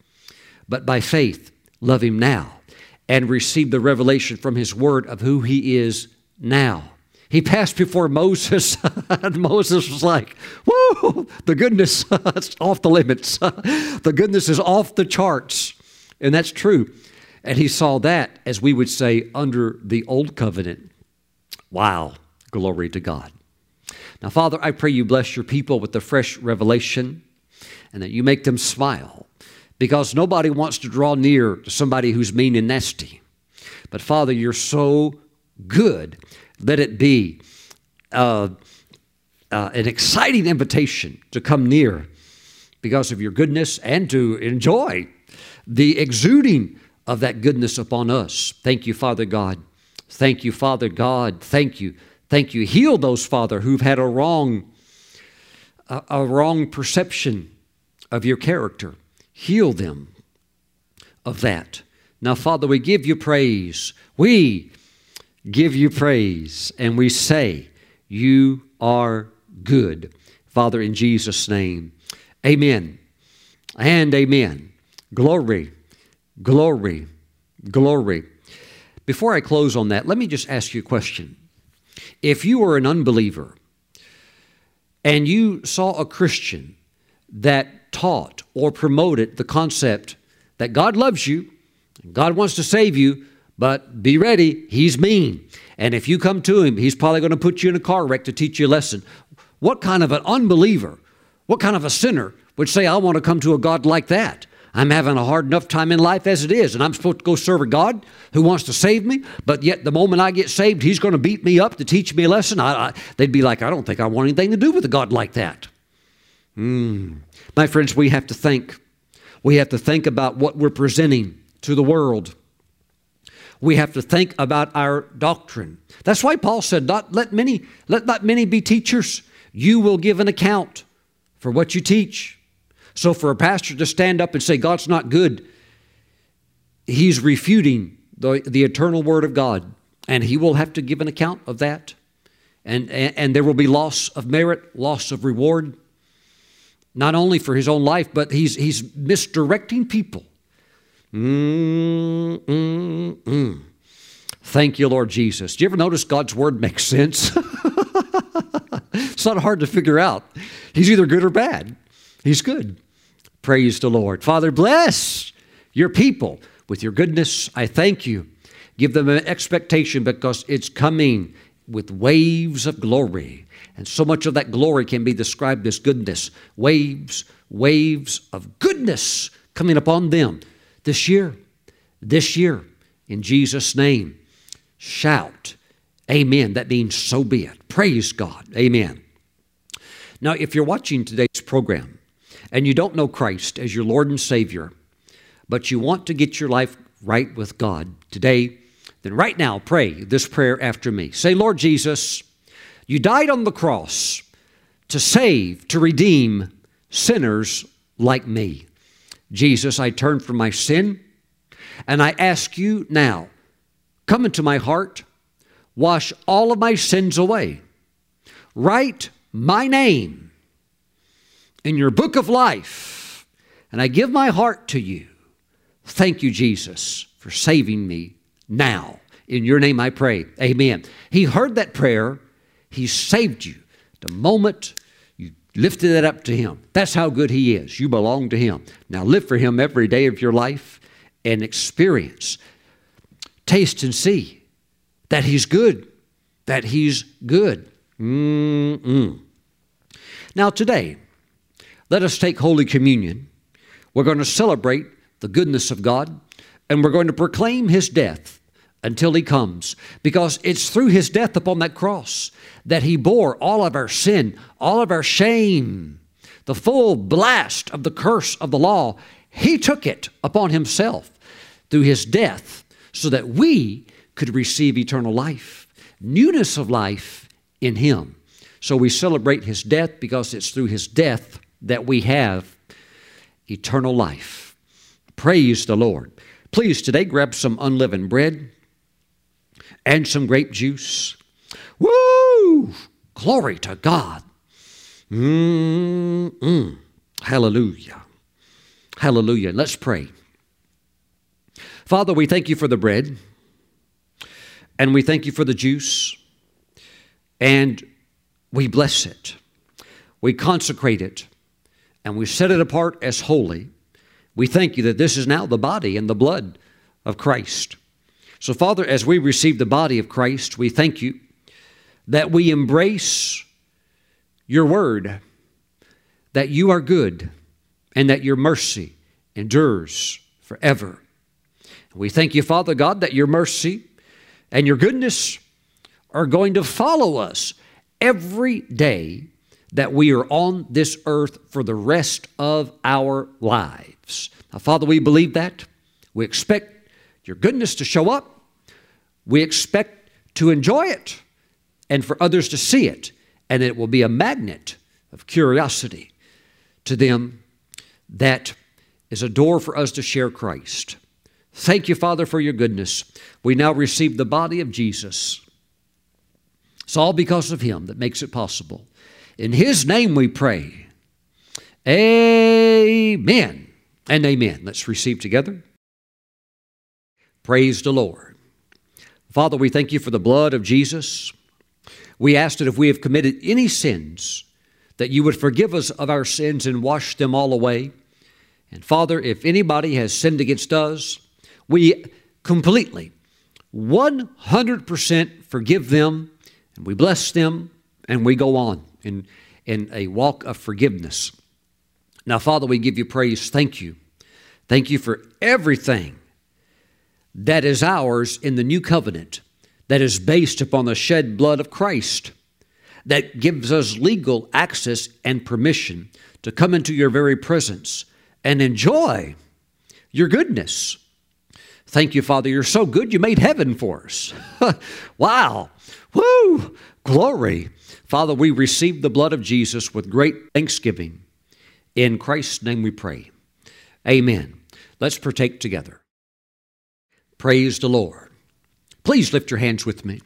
[SPEAKER 1] But by faith, love Him now and receive the revelation from His Word of who He is now. He passed before Moses, and Moses was like, Whoa, the goodness, is off the limits. the goodness is off the charts. And that's true. And he saw that, as we would say, under the old covenant. Wow, glory to God. Now, Father, I pray you bless your people with the fresh revelation and that you make them smile because nobody wants to draw near to somebody who's mean and nasty. But, Father, you're so good let it be uh, uh, an exciting invitation to come near because of your goodness and to enjoy the exuding of that goodness upon us. Thank you, Father God. Thank you, Father God. Thank you. Thank you. Heal those, Father, who've had a wrong, a, a wrong perception of your character. Heal them of that. Now, Father, we give you praise. We give you praise and we say, You are good. Father, in Jesus' name, amen and amen. Glory, glory, glory. Before I close on that, let me just ask you a question. If you were an unbeliever and you saw a Christian that taught or promoted the concept that God loves you, God wants to save you, but be ready, he's mean. And if you come to him, he's probably going to put you in a car wreck to teach you a lesson. What kind of an unbeliever, what kind of a sinner would say, I want to come to a God like that? I'm having a hard enough time in life as it is, and I'm supposed to go serve a God who wants to save me, but yet the moment I get saved, He's going to beat me up to teach me a lesson. I, I, they'd be like, I don't think I want anything to do with a God like that. Mm. My friends, we have to think. We have to think about what we're presenting to the world we have to think about our doctrine. That's why Paul said, not let many, let not many be teachers. You will give an account for what you teach. So for a pastor to stand up and say God's not good, he's refuting the, the eternal word of God. And he will have to give an account of that. And, and, and there will be loss of merit, loss of reward, not only for his own life, but he's, he's misdirecting people Mm, mm, mm. Thank you, Lord Jesus. Do you ever notice God's word makes sense? it's not hard to figure out. He's either good or bad. He's good. Praise the Lord. Father, bless your people with your goodness. I thank you. Give them an expectation because it's coming with waves of glory. And so much of that glory can be described as goodness. Waves, waves of goodness coming upon them this year. This year, in Jesus' name, shout, Amen. That means so be it. Praise God. Amen. Now, if you're watching today's program and you don't know Christ as your Lord and Savior, but you want to get your life right with God today, then right now pray this prayer after me. Say, Lord Jesus, you died on the cross to save, to redeem sinners like me. Jesus, I turn from my sin and I ask you now, come into my heart, wash all of my sins away, write my name in your book of life, and I give my heart to you. Thank you, Jesus, for saving me now. In your name I pray. Amen. He heard that prayer. He saved you. The moment you lifted it up to Him, that's how good He is. You belong to Him. Now live for Him every day of your life and experience, taste and see that He's good, that He's good. Mm-mm. Now, today, let us take Holy Communion. We're going to celebrate the goodness of God and we're going to proclaim His death until He comes because it's through His death upon that cross that He bore all of our sin, all of our shame, the full blast of the curse of the law. He took it upon Himself through His death so that we could receive eternal life, newness of life in Him. So we celebrate His death because it's through His death that we have eternal life. Praise the Lord. Please today grab some unleavened bread and some grape juice. Woo! Glory to God. Mm-mm. Hallelujah. Hallelujah. Let's pray. Father, we thank you for the bread and we thank you for the juice and we bless it. We consecrate it and we set it apart as holy. We thank you that this is now the body and the blood of Christ. So, Father, as we receive the body of Christ, we thank you that we embrace your word, that you are good, and that your mercy endures forever. We thank you, Father God, that your mercy and your goodness are going to follow us every day that we are on this earth for the rest of our lives. Now, Father, we believe that. We expect your goodness to show up. We expect to enjoy it and for others to see it. And it will be a magnet of curiosity to them that is a door for us to share Christ. Thank you, Father, for your goodness. We now receive the body of Jesus. It's all because of Him that makes it possible. In His name we pray. Amen and amen. Let's receive together. Praise the Lord. Father, we thank you for the blood of Jesus. We ask that if we have committed any sins, that you would forgive us of our sins and wash them all away. And Father, if anybody has sinned against us, we completely, 100% forgive them, and we bless them, and we go on in, in a walk of forgiveness. Now, Father, we give you praise. Thank you. Thank you for everything that is ours in the new covenant that is based upon the shed blood of Christ, that gives us legal access and permission to come into your very presence and enjoy your goodness. Thank you, Father. You're so good, you made heaven for us. wow. Woo! Glory. Father, we receive the blood of Jesus with great thanksgiving. In Christ's name we pray. Amen. Let's partake together. Praise the Lord. Please lift your hands with me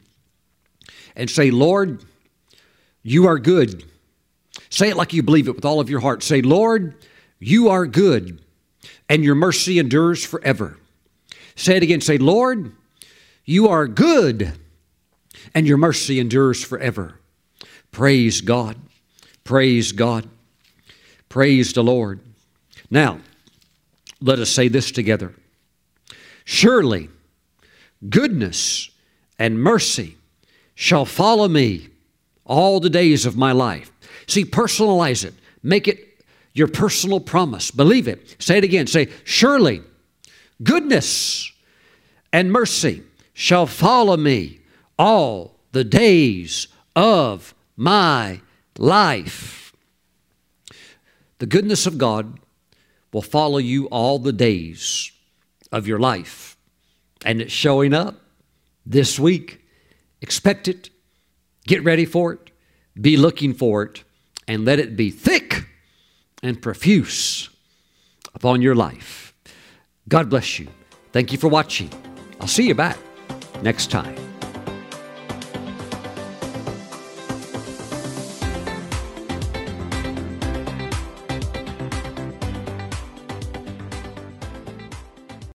[SPEAKER 1] and say, Lord, you are good. Say it like you believe it with all of your heart. Say, Lord, you are good, and your mercy endures forever. Say it again. Say, Lord, you are good, and your mercy endures forever. Praise God. Praise God. Praise the Lord. Now, let us say this together. Surely goodness and mercy shall follow me all the days of my life. See, personalize it. Make it your personal promise. Believe it. Say it again. Say, Surely goodness and mercy shall follow me all the days of my life. The goodness of God will follow you all the days of your life. And it's showing up this week. Expect it, get ready for it, be looking for it, and let it be thick and profuse upon your life. God bless you. Thank you for watching. I'll see you back next time.